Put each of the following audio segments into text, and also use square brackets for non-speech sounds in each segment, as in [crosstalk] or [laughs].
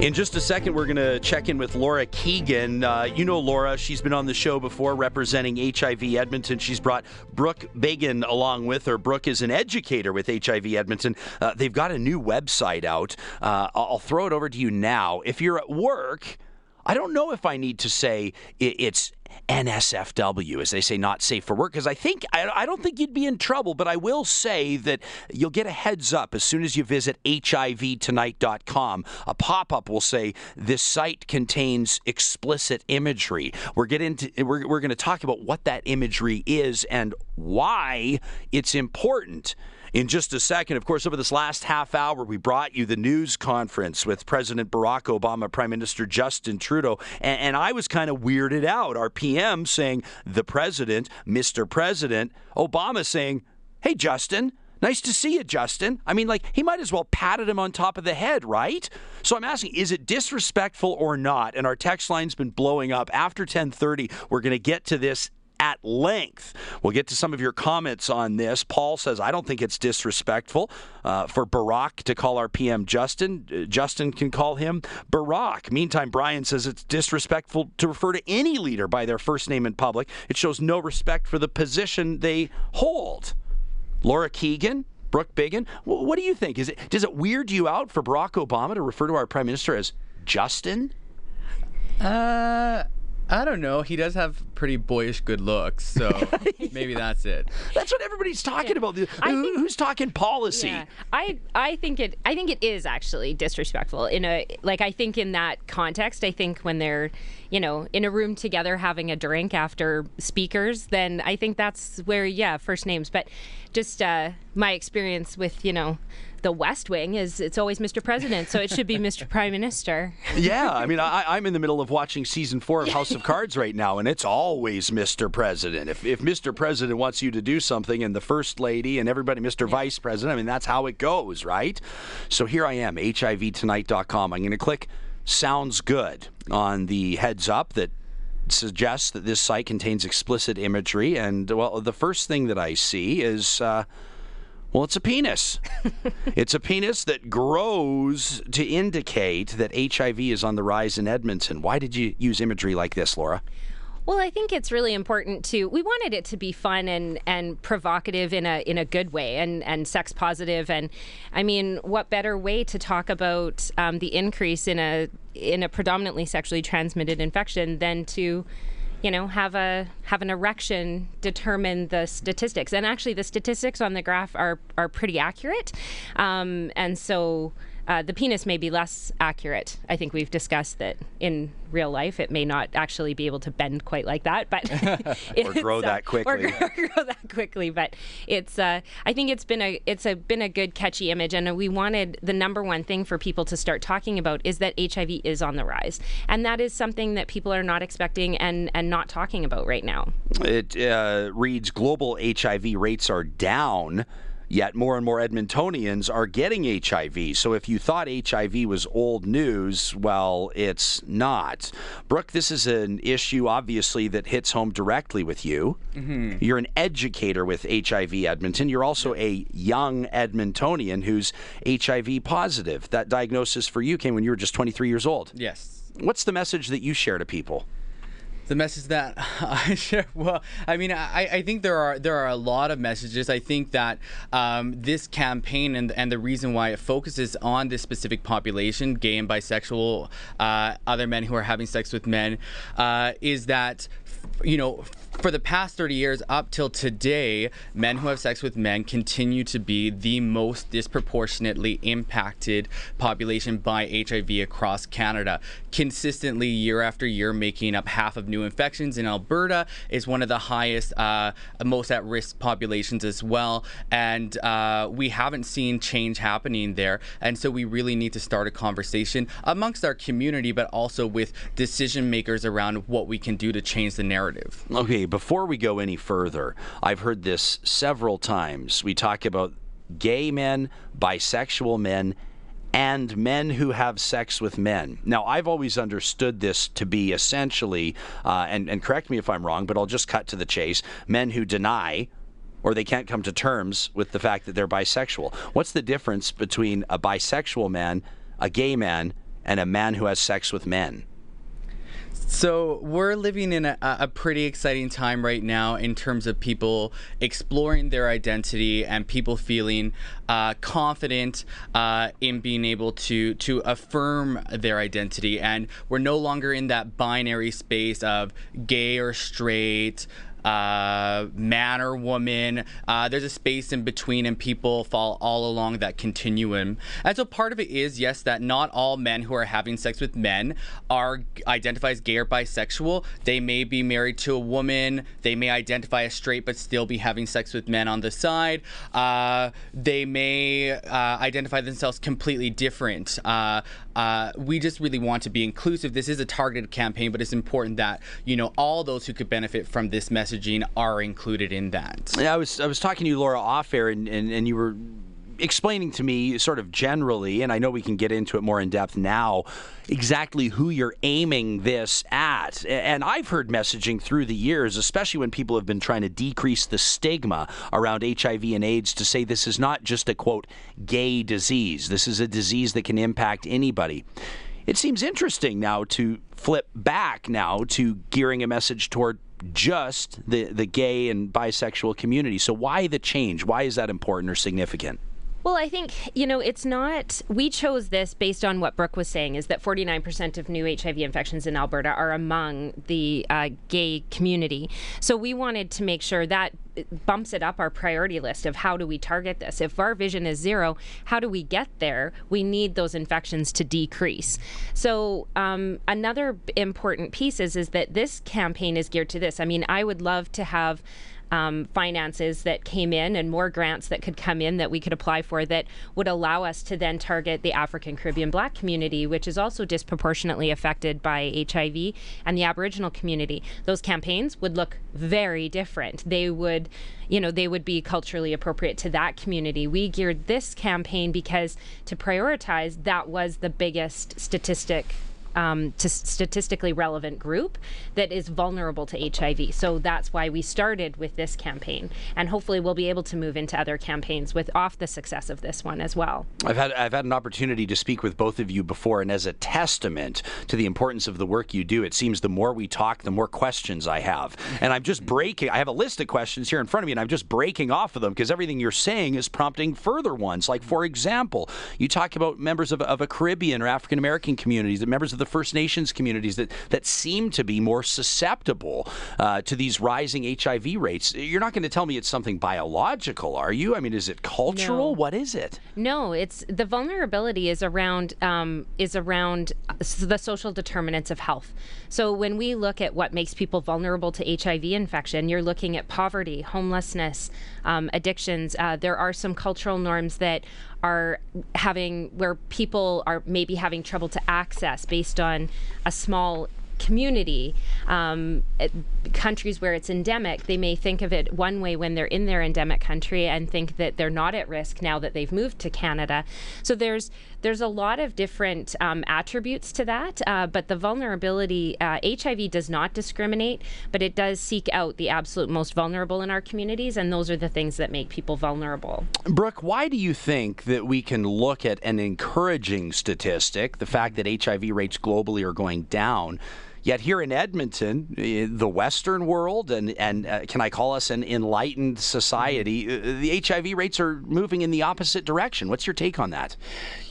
In just a second, we're going to check in with Laura Keegan. Uh, you know Laura, she's been on the show before representing HIV Edmonton. She's brought Brooke Biggin along with her. Brooke is an educator with HIV Edmonton. Uh, they've got a new website out. Uh, I'll throw it over to you now. If you're at work, I don't know if I need to say it's NSFW, as they say, not safe for work. Because I think I, don't think you'd be in trouble, but I will say that you'll get a heads up as soon as you visit HIVtonight.com. A pop up will say this site contains explicit imagery. We're getting to, we're, we're going to talk about what that imagery is and why it's important in just a second. Of course, over this last half hour, we brought you the news conference with President Barack Obama, Prime Minister Justin Trudeau, and, and I was kind of weirded out. Our PM saying, the president, Mr. President, Obama saying, hey, Justin. Nice to see you, Justin. I mean, like, he might as well patted him on top of the head, right? So I'm asking, is it disrespectful or not? And our text line's been blowing up. After 1030, we're going to get to this at length. We'll get to some of your comments on this. Paul says, I don't think it's disrespectful uh, for Barack to call our PM Justin. Uh, Justin can call him Barack. Meantime, Brian says it's disrespectful to refer to any leader by their first name in public. It shows no respect for the position they hold. Laura Keegan, Brooke Biggin, what do you think? Is it does it weird you out for Barack Obama to refer to our prime minister as Justin? Uh, I don't know. He does have pretty boyish good looks, so [laughs] maybe that's it. That's what everybody's talking yeah. about. Who, think, who's talking policy? Yeah. I I think it I think it is actually disrespectful in a like I think in that context. I think when they're you know in a room together having a drink after speakers, then I think that's where yeah first names. But just uh, my experience with you know the West Wing is it's always Mr. President, so it should be [laughs] Mr. Prime Minister. yeah, I mean, I, am in the middle of watching season four of House of Cards right now, and it's always Mr. President. If, if Mr. President wants you to do something, and the First Lady and everybody, Mr. Yeah. Vice President, I mean, that's how it goes, right? So here I am, HIVtonight.com. I'm going to click Sounds Good on the heads up that suggests that this site contains explicit imagery. And, well, the first thing that I see is. Uh, well, it's a penis. [laughs] it's a penis that grows to indicate that HIV is on the rise in Edmonton. Why did you use imagery like this, Laura? Well, I think it's really important to. We wanted it to be fun and and provocative in a in a good way, and and sex positive, and I mean, what better way to talk about um, the increase in a in a predominantly sexually transmitted infection than to you know have a have an erection determine the statistics. And actually the statistics on the graph are are pretty accurate. Um, and so uh, the penis may be less accurate. I think we've discussed that in real life it may not actually be able to bend quite like that, but [laughs] or [laughs] grow that quickly. Or [laughs] grow, grow that quickly, but it's. Uh, I think it's been a it's a been a good catchy image, and we wanted the number one thing for people to start talking about is that HIV is on the rise, and that is something that people are not expecting and and not talking about right now. It uh, reads global HIV rates are down Yet more and more Edmontonians are getting HIV. So if you thought HIV was old news, well, it's not. Brooke, this is an issue obviously that hits home directly with you. Mm-hmm. You're an educator with HIV Edmonton. You're also a young Edmontonian who's HIV positive. That diagnosis for you came when you were just 23 years old. Yes. What's the message that you share to people? The message that [laughs] I share. Well, I mean, I, I think there are there are a lot of messages. I think that um, this campaign and and the reason why it focuses on this specific population, gay and bisexual, uh, other men who are having sex with men, uh, is that you know for the past 30 years up till today, men who have sex with men continue to be the most disproportionately impacted population by HIV across Canada. Consistently, year after year, making up half of new infections in Alberta is one of the highest, uh, most at risk populations as well. And uh, we haven't seen change happening there. And so we really need to start a conversation amongst our community, but also with decision makers around what we can do to change the narrative. Okay, before we go any further, I've heard this several times. We talk about gay men, bisexual men, and men who have sex with men. Now, I've always understood this to be essentially, uh, and, and correct me if I'm wrong, but I'll just cut to the chase men who deny or they can't come to terms with the fact that they're bisexual. What's the difference between a bisexual man, a gay man, and a man who has sex with men? So we're living in a, a, pretty exciting time right now in terms of people exploring their identity and people feeling uh, confident uh, in being able to to affirm their identity. And we're no longer in that binary space of gay or straight, uh, man or woman. Uh, there's a space in between, and people fall all along that continuum. And so part of it is, yes, that not all men who are having sex with men are identified as gay or bisexual. They may be married to a woman. They may identify as straight, but still be having sex with men on the side. Uh, they may uh, identify themselves completely different. Uh, uh, we just really want to be inclusive. This is a targeted campaign, but it's important that you know all those who could benefit from this messaging are included in that. Yeah, I was I was talking to you, Laura, off air, and, and, and you were explaining to me sort of generally, and I know we can get into it more in depth now, exactly who you're aiming this at. And I've heard messaging through the years, especially when people have been trying to decrease the stigma around HIV and AIDS, to say this is not just a quote, gay disease. This is a disease that can impact anybody. It seems interesting now to flip back now to gearing a message toward just the, the gay and bisexual community. So, why the change? Why is that important or significant? Well, I think, you know, it's not, we chose this based on what Brooke was saying is that 49% of new HIV infections in Alberta are among the uh, gay community. So we wanted to make sure that bumps it up our priority list of how do we target this. If our vision is zero, how do we get there? We need those infections to decrease. So um, another important piece is, is that this campaign is geared to this. I mean, I would love to have um, finances that came in and more grants that could come in that we could apply for that would allow us to then target the African Caribbean Black community, which is also disproportionately affected by HIV, and the Aboriginal community. Those campaigns would look very different. They would, you know, they would be culturally appropriate to that community. We geared this campaign because to prioritize that was the biggest statistic um, to statistically relevant group that is vulnerable to HIV. So that's why we started with this campaign, and hopefully we'll be able to move into other campaigns with off the success of this one as well. I've had I've had an opportunity to speak with both of you before, and as a testament to the importance of the work you do, it seems the more we talk, the more questions I have, and I'm just breaking. I have a list of questions here in front of me, and I'm just breaking off of them because everything you're saying is prompting further ones. Like for example, you talk about members of, of a Caribbean or African American communities, members of the First Nations communities that, that seem to be more susceptible uh, to these rising HIV rates. You're not going to tell me it's something biological, are you? I mean, is it cultural? No. What is it? No, it's the vulnerability is around um, is around the social determinants of health. So when we look at what makes people vulnerable to HIV infection, you're looking at poverty, homelessness, um, addictions. Uh, there are some cultural norms that are having where people are maybe having trouble to access based on a small community. Um, countries where it's endemic, they may think of it one way when they're in their endemic country and think that they're not at risk now that they've moved to Canada. So there's there's a lot of different um, attributes to that, uh, but the vulnerability, uh, HIV does not discriminate, but it does seek out the absolute most vulnerable in our communities, and those are the things that make people vulnerable. Brooke, why do you think that we can look at an encouraging statistic, the fact that HIV rates globally are going down? Yet here in Edmonton, eh, the Western world, and and uh, can I call us an enlightened society? Uh, the HIV rates are moving in the opposite direction. What's your take on that?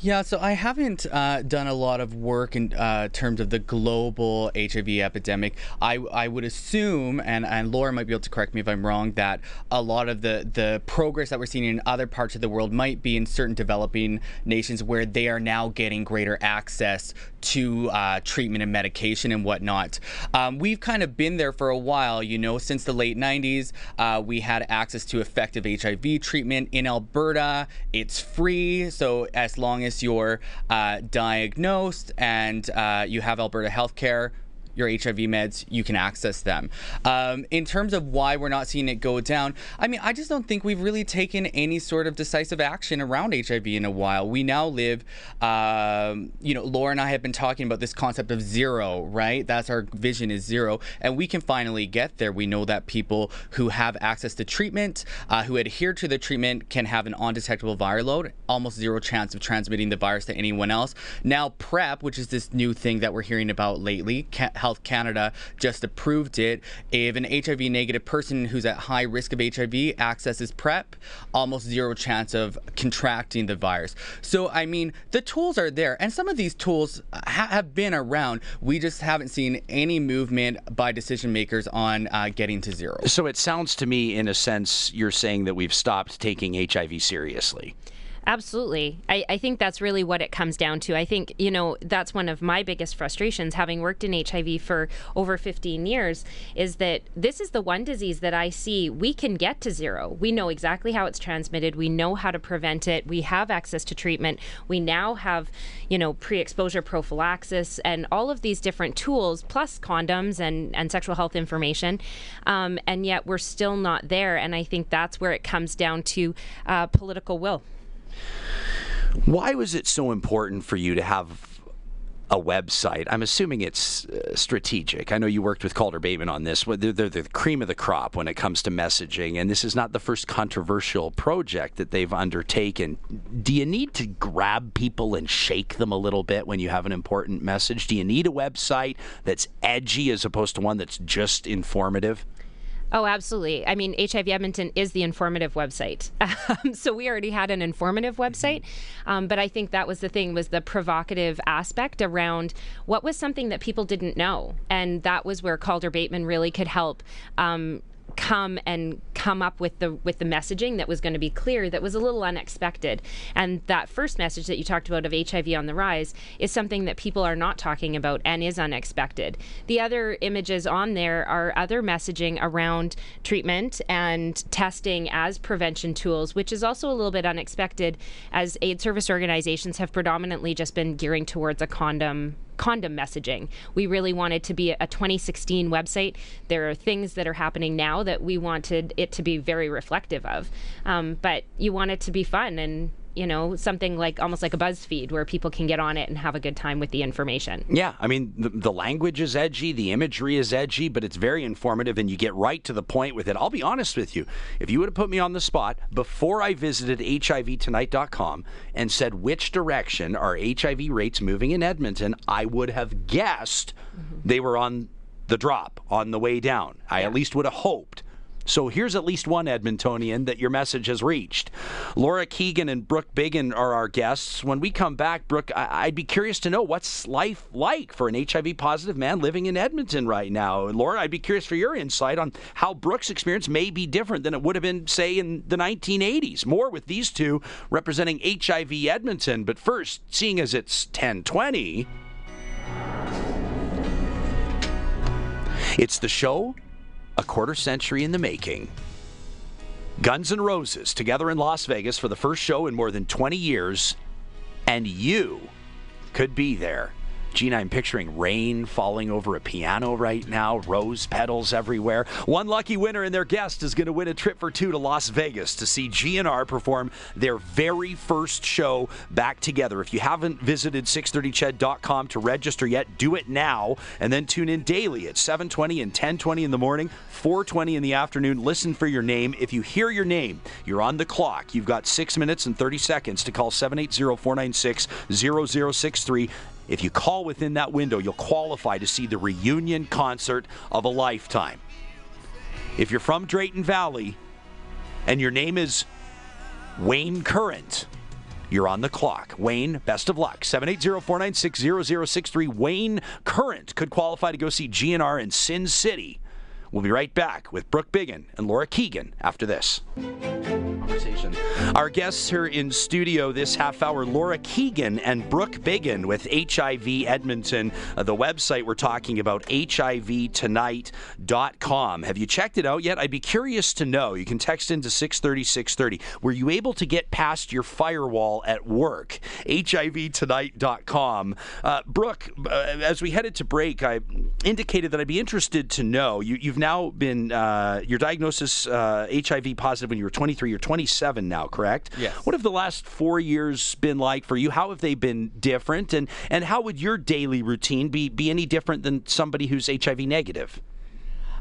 Yeah, so I haven't uh, done a lot of work in uh, terms of the global HIV epidemic. I, I would assume, and, and Laura might be able to correct me if I'm wrong, that a lot of the, the progress that we're seeing in other parts of the world might be in certain developing nations where they are now getting greater access to uh, treatment and medication and whatnot. Um, we've kind of been there for a while, you know, since the late 90s. Uh, we had access to effective HIV treatment in Alberta. It's free, so as long as you're uh, diagnosed and uh, you have Alberta healthcare, your HIV meds, you can access them. Um, in terms of why we're not seeing it go down, I mean, I just don't think we've really taken any sort of decisive action around HIV in a while. We now live, um, you know, Laura and I have been talking about this concept of zero, right? That's our vision is zero, and we can finally get there. We know that people who have access to treatment, uh, who adhere to the treatment, can have an undetectable viral load, almost zero chance of transmitting the virus to anyone else. Now, PrEP, which is this new thing that we're hearing about lately, Health Canada just approved it. If an HIV negative person who's at high risk of HIV accesses PrEP, almost zero chance of contracting the virus. So, I mean, the tools are there, and some of these tools ha- have been around. We just haven't seen any movement by decision makers on uh, getting to zero. So, it sounds to me, in a sense, you're saying that we've stopped taking HIV seriously. Absolutely. I, I think that's really what it comes down to. I think, you know, that's one of my biggest frustrations, having worked in HIV for over 15 years, is that this is the one disease that I see we can get to zero. We know exactly how it's transmitted, we know how to prevent it, we have access to treatment, we now have, you know, pre exposure prophylaxis and all of these different tools, plus condoms and, and sexual health information. Um, and yet we're still not there. And I think that's where it comes down to uh, political will. Why was it so important for you to have a website. I'm assuming it's uh, strategic. I know you worked with Calder Bateman on this. They're, they're, the cream of the crop when it comes to messaging, and this is not the first controversial project that they've undertaken. Do you need to grab people and shake them a little bit when you have an important message? Do you need a website that's edgy as opposed to one that's just informative? Oh, absolutely. I mean, HIV Edmonton is the informative website. [laughs] Um, so we already had an informative website, um, but I think that was the thing was the provocative aspect around what was something that people didn't know, and that was where Calder Bateman really could help um, come and come up with the with the messaging that was going to be clear that was a little unexpected. And that first message that you talked about of HIV on the rise is something that people are not talking about and is unexpected. The other images on there are other messaging around treatment and testing as prevention tools which is also a little bit unexpected as aid service organizations have predominantly just been gearing towards a condom condom messaging. We really wanted to be a 2016 website. There are things that are happening now that we wanted it to be very reflective of. Um, but you want it to be fun and you know, something like almost like a BuzzFeed where people can get on it and have a good time with the information. Yeah, I mean, the, the, language is edgy, the imagery is edgy, but it's very informative and you get right to the point with it. I'll be honest with you. If you would have put me on the spot before I visited HIVtonight.com and said which direction are HIV rates moving in Edmonton, I would have guessed mm-hmm. they were on the drop, on the way down. I yeah. at least would have hoped. So here's at least one Edmontonian that your message has reached. Laura Keegan and Brooke Biggin are our guests. When we come back, Brooke, I- would be curious to know what's life like for an HIV positive man living in Edmonton right now. Laura, I'd be curious for your insight on how Brooke's experience may be different than it would have been, say, in the 1980s. More with these two representing HIV Edmonton. But first, seeing as it's 1020, it's the show a quarter century in the making. Guns N' Roses together in Las Vegas for the first show in more than 20 years, and you could be there. Gina, I'm picturing rain falling over a piano right now, rose petals everywhere. One lucky winner and their guest is going to win a trip for two to Las Vegas to see GNR perform their very first show back together. If you haven't visited 630ched.com to register yet, do it now and then tune in daily at 7:20 and 10:20 in the morning, 4:20 in the afternoon. Listen for your name. If you hear your name, you're on the clock. You've got 6 minutes and 30 seconds to call 780-496-0063 if you call within that window, you'll qualify to see the reunion concert of a lifetime. If you're from Drayton Valley and your name is Wayne Current, you're on the clock. Wayne, best of luck. 780-496-0063. Wayne Current could qualify to go see GNR in Sin City. We'll be right back with Brooke Biggin and Laura Keegan after this. Our guests here in studio this half hour Laura Keegan and Brooke Biggin with HIV Edmonton. Uh, the website we're talking about, HIVtonight.com. Have you checked it out yet? I'd be curious to know. You can text into 630 630. Were you able to get past your firewall at work? HIVtonight.com. Uh, Brooke, uh, as we headed to break, I indicated that I'd be interested to know. You, have now been, uh, your diagnosis HIV uh, positive when you were 23. You're 27 now, correct? Yes. What have the last four years been like for you? How have they been different? And, and how would your daily routine be, be any different than somebody who's HIV negative?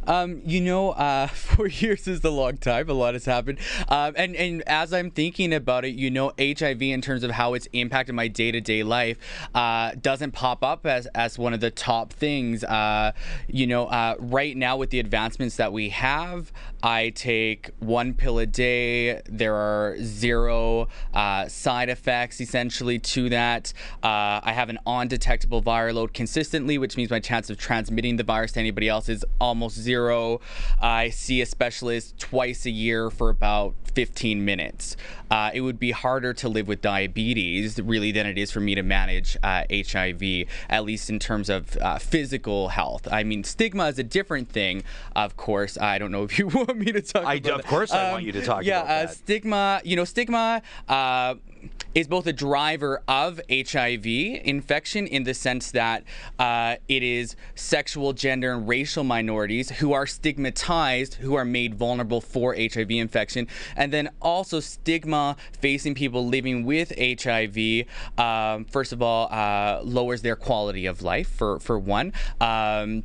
Um, you know, uh, [laughs] four years is a long time. A lot has happened. Um, and, and as I'm thinking about it, you know, HIV in terms of how it's impacted my day to day life uh, doesn't pop up as, as one of the top things. Uh, you know, uh, right now with the advancements that we have, I take one pill a day. There are zero uh, side effects essentially to that. Uh, I have an undetectable viral load consistently, which means my chance of transmitting the virus to anybody else is almost zero zero. I see a specialist twice a year for about 15 minutes. Uh, it would be harder to live with diabetes, really, than it is for me to manage uh, HIV, at least in terms of uh, physical health. I mean, stigma is a different thing, of course. I don't know if [laughs] you want me to talk I, about Of course, um, I want you to talk yeah, about uh, that. stigma, you know, stigma uh, is both a driver of HIV infection in the sense that uh, it is sexual, gender, and racial minorities who are stigmatized, who are made vulnerable for HIV infection, and then also stigma facing people living with HIV. Um, first of all, uh, lowers their quality of life for for one. Um,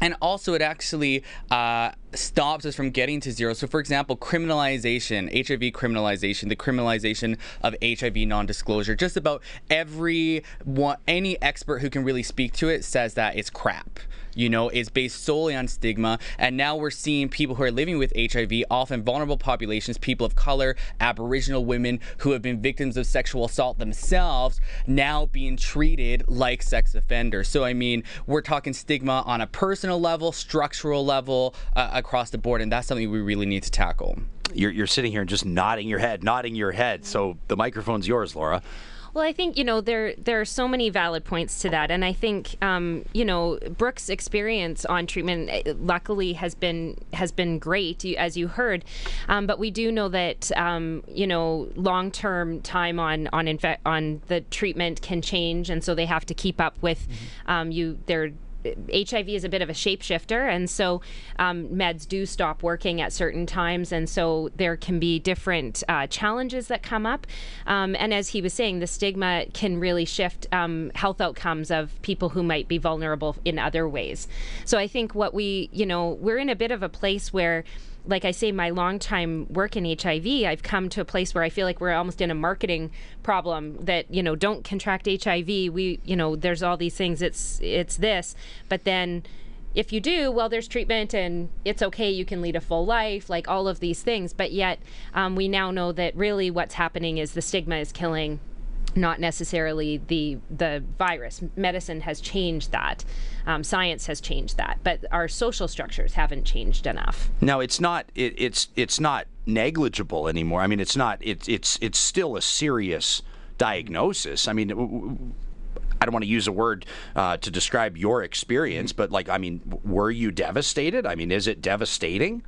and also it actually uh, stops us from getting to zero. So, for example, criminalization, HIV criminalization, the criminalization of HIV non-disclosure. Just about every one, any expert who can really speak to it says that it's crap you know, is based solely on stigma. And now we're seeing people who are living with HIV, often vulnerable populations, people of color, Aboriginal women who have been victims of sexual assault themselves, now being treated like sex offenders. So, I mean, we're talking stigma on a personal level, structural level, uh, across the board, and that's something we really need to tackle. You're, you're sitting here and just nodding your head, nodding your head. So the microphone's yours, Laura. Well, I think you know there there are so many valid points to that, and I think um, you know Brooke's experience on treatment eh, luckily has been has been great, as you heard. Um, but we do know that um, you know long term time on on infe- on the treatment can change, and so they have to keep up with mm-hmm. Um, you their HIV is a bit of a shapeshifter, and so um, meds do stop working at certain times, and so there can be different uh, challenges that come up. Um, and as he was saying, the stigma can really shift um, health outcomes of people who might be vulnerable in other ways. So I think what we, you know, we're in a bit of a place where like I say, my long time work in HIV, I've come to a place where I feel like we're almost in a marketing problem that, you know, don't contract HIV. We, you know, there's all these things. It's, it's this. But then if you do, well, there's treatment and it's okay. You can lead a full life, like all of these things. But yet, um, we now know that really what's happening is the stigma is killing not necessarily the the virus. Medicine has changed that, um, science has changed that, but our social structures haven't changed enough. Now it's not it, it's it's not negligible anymore. I mean, it's not it's it's it's still a serious diagnosis. I mean. I don't want to use a word uh, to describe your experience, but like, I mean, were you devastated? I mean, is it devastating?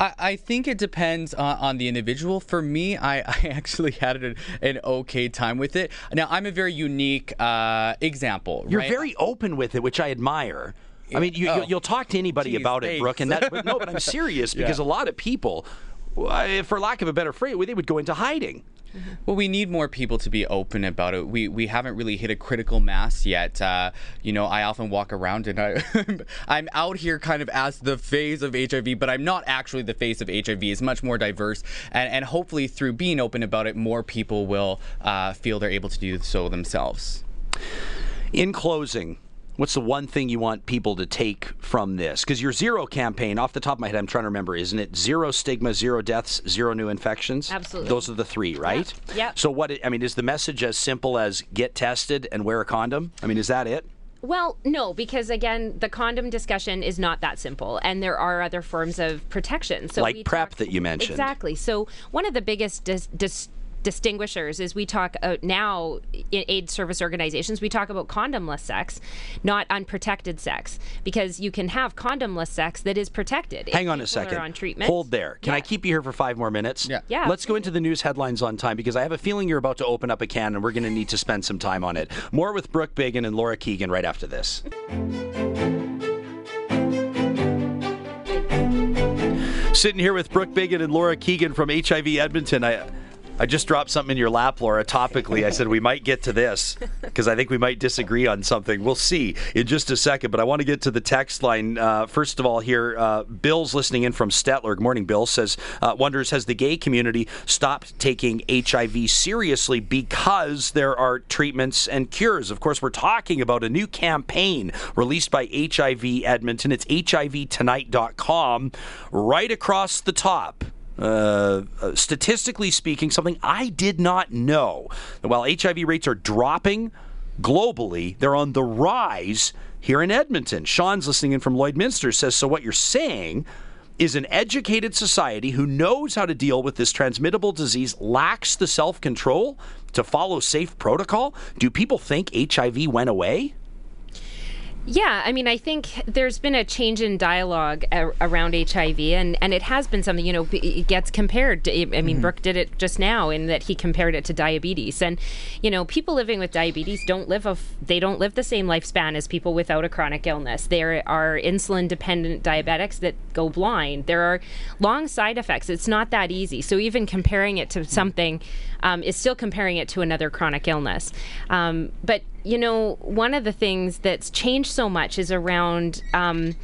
I, I think it depends on, on, the individual. For me, I, [laughs] I actually had an, an, okay time with it. Now, I'm a very unique uh, example. You're right? very open with it, which I admire. I mean, you, will oh. talk to anybody Jeez, about thanks. it, Brooke, and that. But no, but I'm [laughs] serious because yeah. a lot of people, for lack of a better phrase, they would go into hiding. Mm-hmm. Well, we need more people to be open about it. We we haven't really hit a critical mass yet. Uh, you know, I often walk around and I [laughs] I'm out here kind of as the face of HIV, but I'm not actually the face of HIV. It's much more diverse, and and hopefully through being open about it, more people will uh, feel they're able to do so themselves. In closing, What's the one thing you want people to take from this? Because your zero campaign, off the top of my head, I'm trying to remember, isn't it zero stigma, zero deaths, zero new infections? Absolutely. Those are the three, right? Yeah. So what? I mean, is the message as simple as get tested and wear a condom? I mean, is that it? Well, no, because again, the condom discussion is not that simple, and there are other forms of protection. So like PrEP that you mentioned. Exactly. So one of the biggest dis- dis- distinguishers is we talk uh, now in aid service organizations we talk about condomless sex not unprotected sex because you can have condomless sex that is protected if Hang on a second. on treatment Hold there. Can I keep you here for five more minutes? Yeah. Yeah, Let's go into the news headlines on time because I have a feeling you're about to open up a can and we're going to need to spend some time on it. More with Brooke Biggin and Laura Keegan right after this. Sitting here with Brooke Biggin and Laura Keegan from HIV Edmonton. I I just dropped something in your lap, Laura, topically. I said we might get to this [laughs] because I think we might disagree on something. We'll see in just a second, but I want to get to the text line. Uh, first of all, here, uh, Bill's listening in from Stettler. Good morning, Bill. Says, uh, wonders, has the gay community stopped taking HIV seriously because there are treatments and cures? Of course, we're talking about a new campaign released by HIV Edmonton. It's HIVtonight.com. Right across the top, uh, uh, statistically speaking, something I did not know. While HIV rates are dropping globally, they're on the rise here in Edmonton. Sean's listening in from Lloydminster says, So what you're saying is an educated society who knows how to deal with this transmittable disease lacks the self control to follow safe protocol? Do people think HIV went away? Yeah, I mean, I think there's been a change in dialogue a- around HIV, and, and it has been something, you know, it gets compared. To, I mean, Brooke did it just now in that he compared it to diabetes. And, you know, people living with diabetes don't live, a f- they don't live the same lifespan as people without a chronic illness. There are insulin dependent diabetics that go blind. There are long side effects. It's not that easy. So even comparing it to something um, is still comparing it to another chronic illness. Um, but you know, one of the things that's changed so much is around. Um,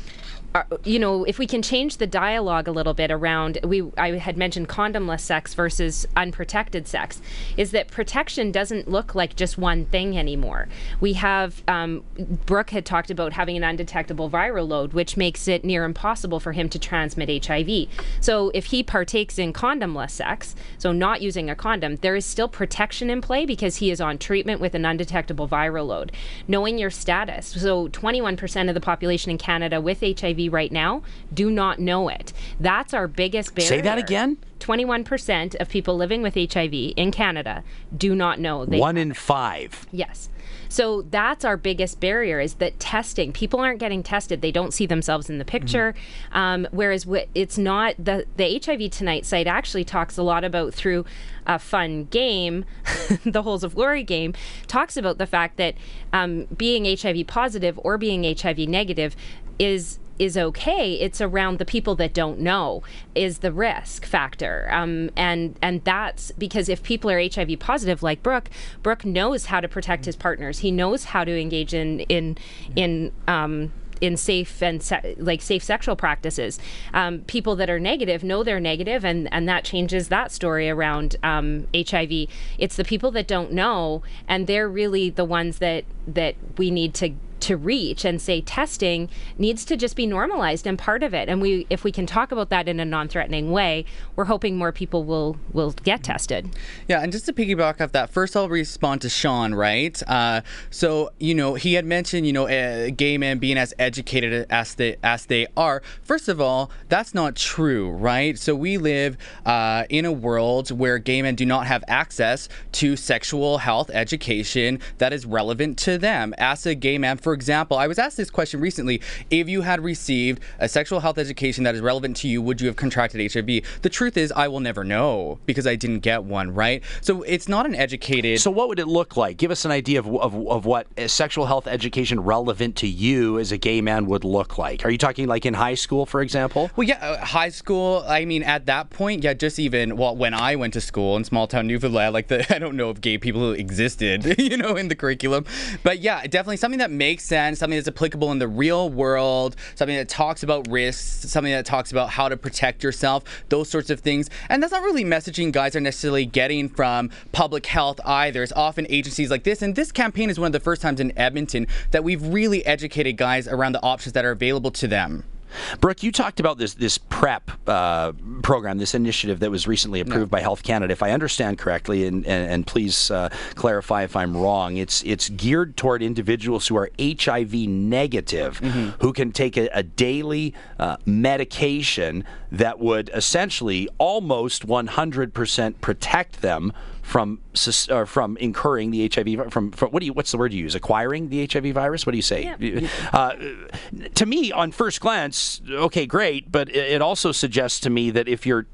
uh, you know, if we can change the dialogue a little bit around, we I had mentioned condomless sex versus unprotected sex, is that protection doesn't look like just one thing anymore. We have um, Brooke had talked about having an undetectable viral load, which makes it near impossible for him to transmit HIV. So if he partakes in condomless sex, so not using a condom, there is still protection in play because he is on treatment with an undetectable viral load. Knowing your status, so 21% of the population in Canada with HIV right now do not know it. That's our biggest barrier. Say that again? 21% of people living with HIV in Canada do not know. They One in five. Yes. So that's our biggest barrier is that testing. People aren't getting tested. They don't see themselves in the picture. Um, whereas it's not the the HIV Tonight site actually talks a lot about through a fun game, [laughs] the Holes of Glory game, talks about the fact that um, being HIV positive or being HIV negative is is okay. It's around the people that don't know is the risk factor, um, and and that's because if people are HIV positive, like Brooke, Brooke knows how to protect his partners. He knows how to engage in in in. Um, in safe and se- like safe sexual practices, um, people that are negative know they're negative, and and that changes that story around um, HIV. It's the people that don't know, and they're really the ones that that we need to to reach and say testing needs to just be normalized and part of it and we if we can talk about that in a non-threatening way we're hoping more people will will get tested Yeah, and just to piggyback off that, first I'll respond to Sean, right? Uh, so you know he had mentioned you know uh, gay men being as educated as they as they are. First of all, that's not true, right? So we live uh, in a world where gay men do not have access to sexual health education that is relevant to them. As a gay man, for example, I was asked this question recently: If you had received a sexual health education that is relevant to you, would you have contracted HIV? The truth is, I will never know because I didn't get one, right? So it's not an educated. So, what would it look like? Give us an idea of, of, of what a sexual health education relevant to you as a gay man would look like. Are you talking like in high school, for example? Well, yeah, uh, high school. I mean, at that point, yeah, just even well, when I went to school in small town Newfoundland, like the [laughs] I don't know if gay people existed, [laughs] you know, in the curriculum, but yeah, definitely something that makes sense, something that's applicable in the real world, something that talks about risks, something that talks about how to protect yourself, those sorts of things, and that's not really messaging guys are necessarily getting from public health either. It's often agencies like this, and this campaign is one of the first times in Edmonton that we've really educated guys around the options that are available to them. Brooke, you talked about this this PrEP uh, program, this initiative that was recently approved by Health Canada. If I understand correctly, and, and, and please uh, clarify if I'm wrong, it's it's geared toward individuals who are HIV negative, mm-hmm. who can take a, a daily uh, medication that would essentially almost 100% protect them from from incurring the HIV from, from what do you what's the word you use? Acquiring the HIV virus? What do you say? Yeah. uh, to me on first glance okay great but it also suggests to me that if you're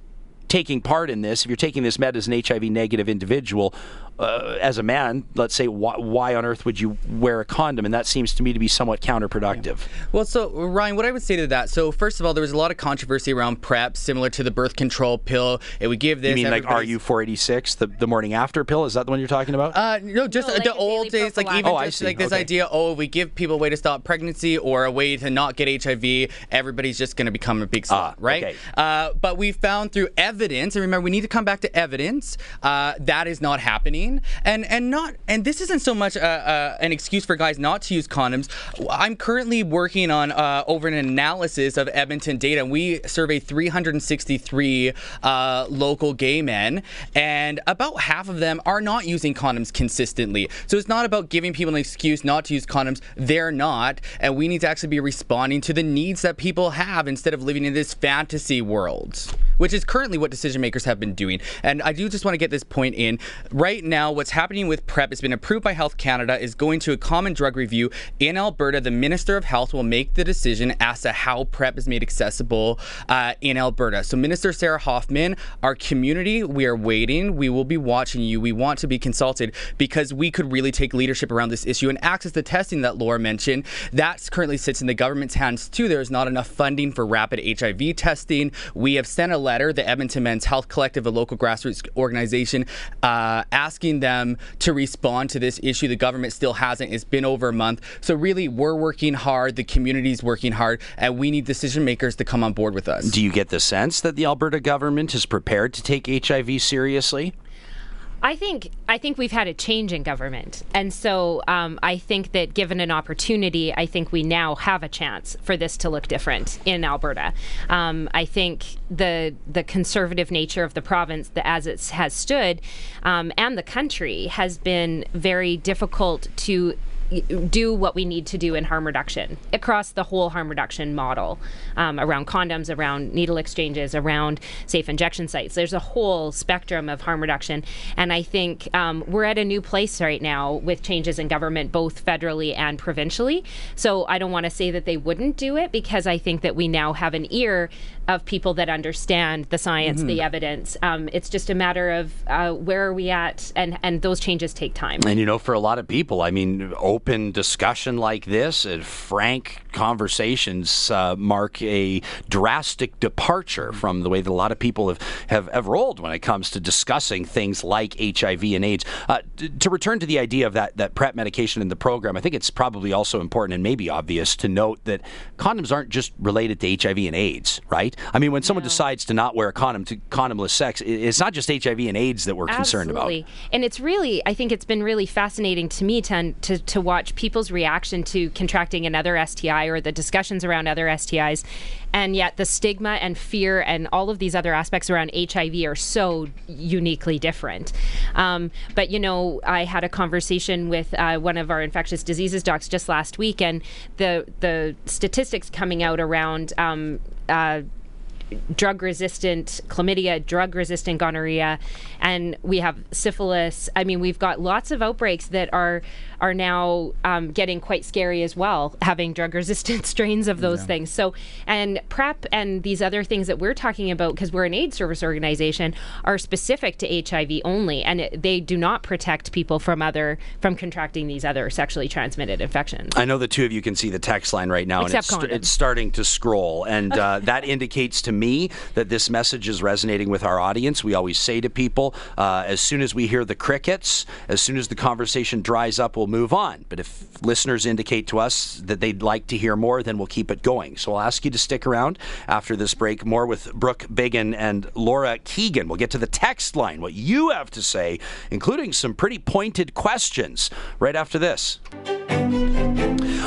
taking part in this if you're taking this med as an HIV negative individual uh, as a man, let's say, why, why, on earth would you wear a condom? And that seems to me to be somewhat counterproductive. Yeah. Well, so Ryan, what I would say to that, so first of all, there was a lot of controversy around PrEP, similar to the birth control pill. It would give this. You mean like RU four eighty six, the the morning after pill? Is that the one you're talking about? Uh, no, just no, like the old days, like even oh, just like this okay. idea. Oh, we give people a way to stop pregnancy or a way to not get HIV. Everybody's just going to become a big slut, uh, right? Okay. Uh, but we found through evidence, and remember, we need to come back to evidence. Uh, that is not happening, and and not and this isn't so much uh, uh, an excuse for guys not to use condoms. I'm currently working on uh, over an analysis of Edmonton data. We surveyed 363 uh, local gay men, and about half of them are not using condoms consistently. So it's not about giving people an excuse not to use condoms. They're not, and we need to actually be responding to the needs that people have instead of living in this fantasy world, which is currently what decision makers have been doing. And I do just want to get this point in. Right now, what's happening with PrEP has been approved by Health Canada, is going to a common drug review in Alberta. The Minister of Health will make the decision as to how PrEP is made accessible uh, in Alberta. So, Minister Sarah Hoffman, our community, we are waiting. We will be watching you. We want to be consulted because we could really take leadership around this issue and access the testing that Laura mentioned. That currently sits in the government's hands too. There is not enough funding for rapid HIV testing. We have sent a letter, the Edmonton Men's Health Collective, a local grassroots organization, uh, asking them to respond to this issue. The government still hasn't. It's been over a month. So, really, we're working hard. The community's working hard, and we need decision makers to come on board with us. Do you get the sense that the Alberta government is prepared to take HIV seriously? I think I think we've had a change in government, and so um, I think that given an opportunity, I think we now have a chance for this to look different in Alberta. Um, I think the the conservative nature of the province, the, as it has stood, um, and the country has been very difficult to do what we need to do in harm reduction across the whole harm reduction model um, around condoms, around needle exchanges, around safe injection sites. There's a whole spectrum of harm reduction. And I think um, we're at a new place right now with changes in government, both federally and provincially. So I don't want to say that they wouldn't do it because I think that we now have an ear of people that understand the science, mm-hmm. the evidence. Um, it's just a matter of uh, where are we at, and and those changes take time. And you know, for a lot of people, I mean, open discussion like this and frank conversations uh, mark a drastic departure from the way that a lot of people have, have, have rolled when it comes to discussing things like HIV and AIDS. Uh, t- to return to the idea of that that PrEP medication in the program, I think it's probably also important and maybe obvious to note that condoms aren't just related to HIV and AIDS, right? I mean, when someone decides to not wear a condom to condomless sex, it's not just HIV and AIDS that we're Absolutely. concerned about. And it's really, I think it's been really fascinating to me to, to, to watch people's reaction to contracting another STI or the discussions around other STIs. And yet the stigma and fear and all of these other aspects around HIV are so uniquely different. Um, but, you know, I had a conversation with uh, one of our infectious diseases docs just last week, and the, the statistics coming out around um, uh, drug resistant chlamydia, drug resistant gonorrhea, and we have syphilis. I mean, we've got lots of outbreaks that are are now um, getting quite scary as well, having drug resistant [laughs] strains of those yeah. things. So, and PrEP and these other things that we're talking about, because we're an AIDS service organization, are specific to HIV only, and it, they do not protect people from other from contracting these other sexually transmitted infections. I know the two of you can see the text line right now, Except and it's, it's starting to scroll, and uh, [laughs] that indicates to me that this message is resonating with our audience. We always say to people, uh, as soon as we hear the crickets, as soon as the conversation dries up, we'll move on. But if listeners indicate to us that they'd like to hear more, then we'll keep it going. So I'll ask you to stick around after this break. More with Brooke Biggin and Laura Keegan. We'll get to the text line, what you have to say, including some pretty pointed questions right after this.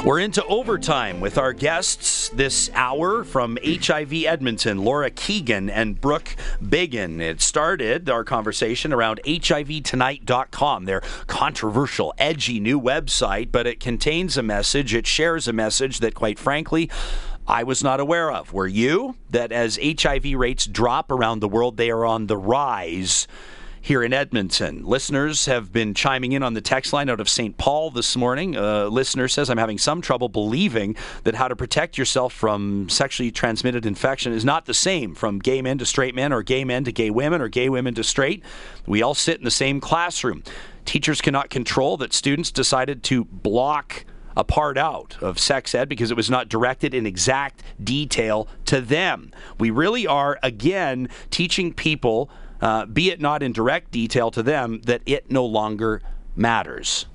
We're into overtime with our guests this hour from HIV Edmonton, Laura Keegan and Brooke Biggin. It started our conversation around HIVtonight.com, their controversial, edgy new website, but it contains a message, it shares a message that, quite frankly, I was not aware of. Were you? That as HIV rates drop around the world, they are on the rise here in Edmonton. Listeners have been chiming in on the text line out of St. Paul this morning. A listener says, I'm having some trouble believing that how to protect yourself from sexually transmitted infection is not the same from gay men to straight men or gay men to gay women or gay women to straight. We all sit in the same classroom. Teachers cannot control that students decided to block a part out of sex ed because it was not directed in exact detail to them. We really are, again, teaching people uh, be it not in direct detail to them, that it no longer matters.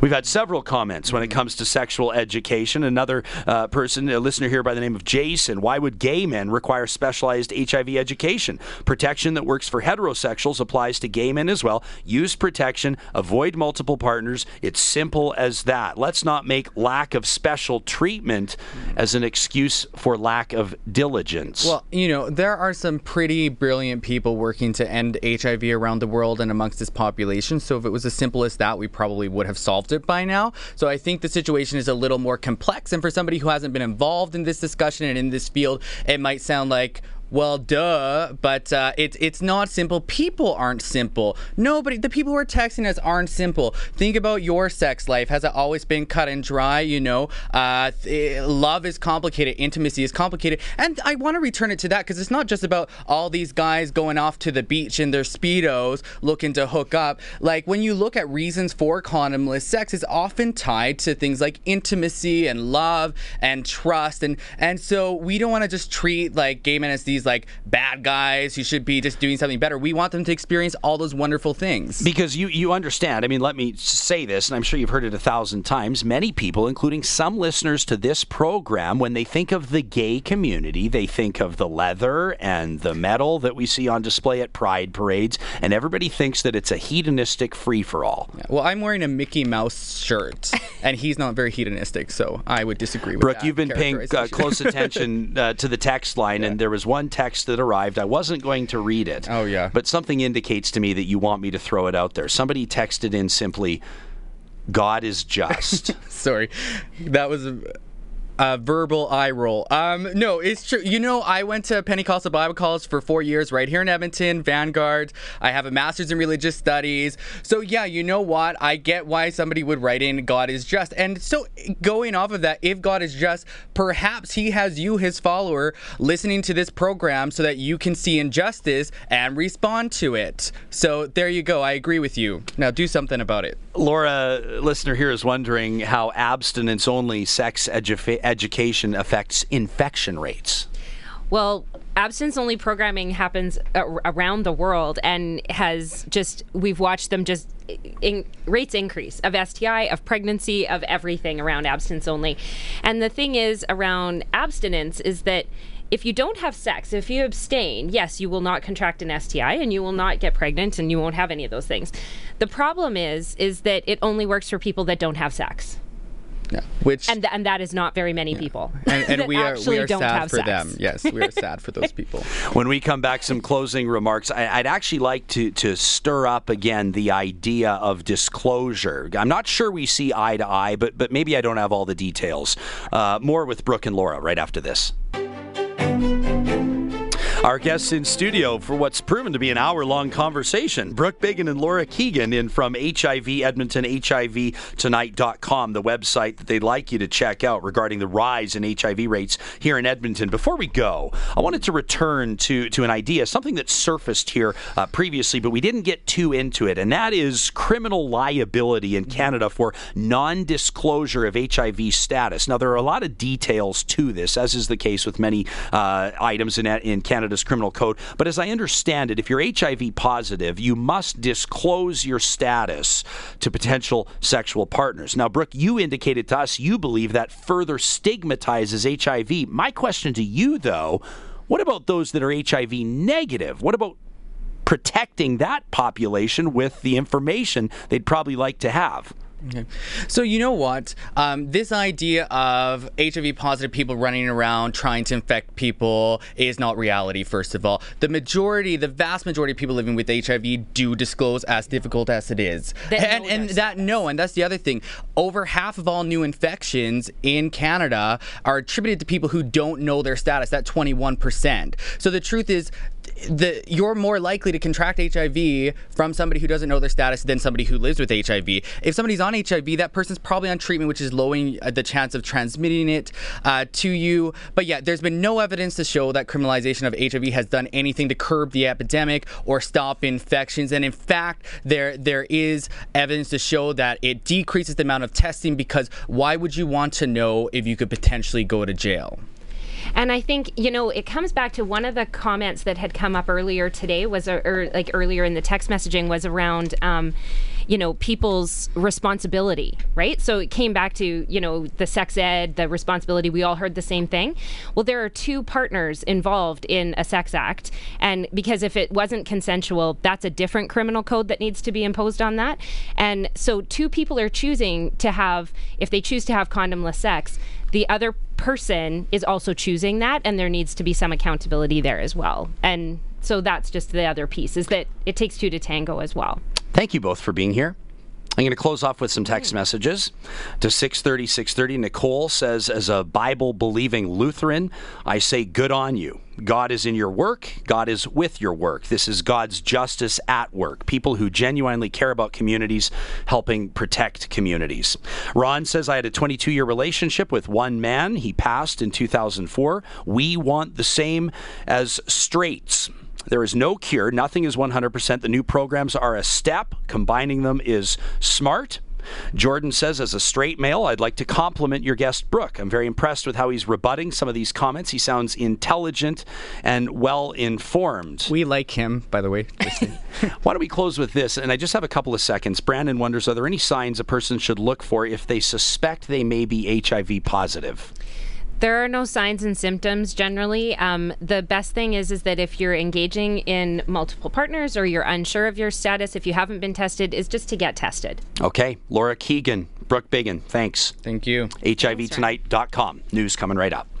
We've had several comments when it comes to sexual education. Another uh, person, a listener here by the name of Jason, why would gay men require specialized HIV education? Protection that works for heterosexuals applies to gay men as well. Use protection, avoid multiple partners. It's simple as that. Let's not make lack of special treatment as an excuse for lack of diligence. Well, you know, there are some pretty brilliant people working to end HIV around the world and amongst this population. So if it was as simple as that, we probably would have solved it by now. So I think the situation is a little more complex. And for somebody who hasn't been involved in this discussion and in this field, it might sound like, well, duh, but uh, it's it's not simple. People aren't simple. Nobody, the people who are texting us aren't simple. Think about your sex life. Has it always been cut and dry? You know, uh, th- love is complicated, intimacy is complicated, and I want to return it to that because it's not just about all these guys going off to the beach in their speedos looking to hook up. Like when you look at reasons for condomless sex, it's often tied to things like intimacy and love and trust, and and so we don't want to just treat like gay men as these these like bad guys who should be just doing something better. We want them to experience all those wonderful things. Because you you understand. I mean, let me say this, and I'm sure you've heard it a thousand times. Many people, including some listeners to this program, when they think of the gay community, they think of the leather and the metal that we see on display at pride parades, and everybody thinks that it's a hedonistic free for all. Yeah, well, I'm wearing a Mickey Mouse shirt, and he's not very hedonistic, so I would disagree with Brook, that Brook, you've been paying uh, close attention [laughs] uh, to the text line, yeah. and there was one one text that arrived. I wasn't going to read it. Oh, yeah. But something indicates to me that you want me to throw it out there. Somebody texted in simply, God is just. [laughs] Sorry. That was a verbal eye roll. Um, no, it's true. You know, I went to Pentecostal Bible College for four years right here in Edmonton, Vanguard. I have a master's in religious studies. So, yeah, you know what? I get why somebody would write in God is just. And so, going off of that, if God is just, perhaps He has you, His follower, listening to this program so that you can see injustice and respond to it. So, there you go. I agree with you. Now, do something about it. Laura, listener here is wondering how abstinence only sex education education affects infection rates? Well, abstinence only programming happens around the world and has just we've watched them just in, rates increase of STI, of pregnancy, of everything around abstinence only. And the thing is around abstinence is that if you don't have sex, if you abstain, yes, you will not contract an STI and you will not get pregnant and you won't have any of those things. The problem is is that it only works for people that don't have sex. Yeah. Which and th- and that is not very many yeah. people. And, and [laughs] we are we are sad for sex. them. Yes, we are sad for those [laughs] people. When we come back, some closing remarks. I, would actually like to to stir up again the idea of disclosure. I'm not sure we see eye to eye, but but maybe I don't have all the details. Uh, more with Brook and Laura right after this. Música Our guests in studio for what's proven to be an hour long conversation Brook Biggin and Laura Keegan in from HIV Edmonton, HIVtonight.com, the website that they'd like you to check out regarding the rise in HIV rates here in Edmonton. Before we go, I wanted to return to, to an idea, something that surfaced here uh, previously, but we didn't get too into it, and that is criminal liability in Canada for non disclosure of HIV status. Now, there are a lot of details to this, as is the case with many uh, items in, in Canada Criminal code. But as I understand it, if you're HIV positive, you must disclose your status to potential sexual partners. Now, Brook, you indicated to us you believe that further stigmatizes HIV. My question to you, though, what about those that are HIV negative? What about protecting that population with the information they'd probably like to have? Okay. So you know what? Um, this idea of HIV positive people running around trying to infect people is not reality. First of all, the majority, the vast majority of people living with HIV do disclose, as difficult as it is, That and, know and that no, and that's the other thing. Over half of all new infections in Canada are attributed to people who don't know their status. That twenty one percent. So the truth is the you're more likely to contract HIV from somebody who doesn't know their status than somebody who lives with HIV. If somebody's on HIV, that person's probably on treatment, which is lowering uh, the chance of transmitting it uh, to you. But yeah, there's been no evidence to show that criminalization of HIV has done anything to curb the epidemic or stop infections. And in fact, there there is evidence to show that it decreases the amount of testing because why would you want to know if you could potentially go to jail? And I think, you know, it comes back to one of the comments that had come up earlier today was, or like earlier in the text messaging was around, um, you know, people's responsibility, right? So it came back to, you know, the sex ed, the responsibility. We all heard the same thing. Well, there are two partners involved in a sex act. And because if it wasn't consensual, that's a different criminal code that needs to be imposed on that. And so two people are choosing to have, if they choose to have condomless sex, the other person is also choosing that and there needs to be some accountability there as well and so that's just the other piece is that it takes two to tango as well Thank you both for being here. I'm going to close off with some text mm. messages to 630 630. Nicole says, As a Bible believing Lutheran, I say, Good on you. God is in your work. God is with your work. This is God's justice at work. People who genuinely care about communities, helping protect communities. Ron says, I had a 22 year relationship with one man. He passed in 2004. We want the same as straights. There is no cure. Nothing is 100%. The new programs are a step. Combining them is smart. Jordan says, as a straight male, I'd like to compliment your guest, Brook. I'm very impressed with how he's rebutting some of these comments. He sounds intelligent and well informed. We like him, by the way. [laughs] Why don't we close with this? And I just have a couple of seconds. Brandon wonders Are there any signs a person should look for if they suspect they may be HIV positive? There are no signs and symptoms generally um, the best thing is is that if you're engaging in multiple partners or you're unsure of your status if you haven't been tested is just to get tested Okay, Laura Keegan, Brook Biggin, thanks. Thank you. HIVtonight.com. News coming right up.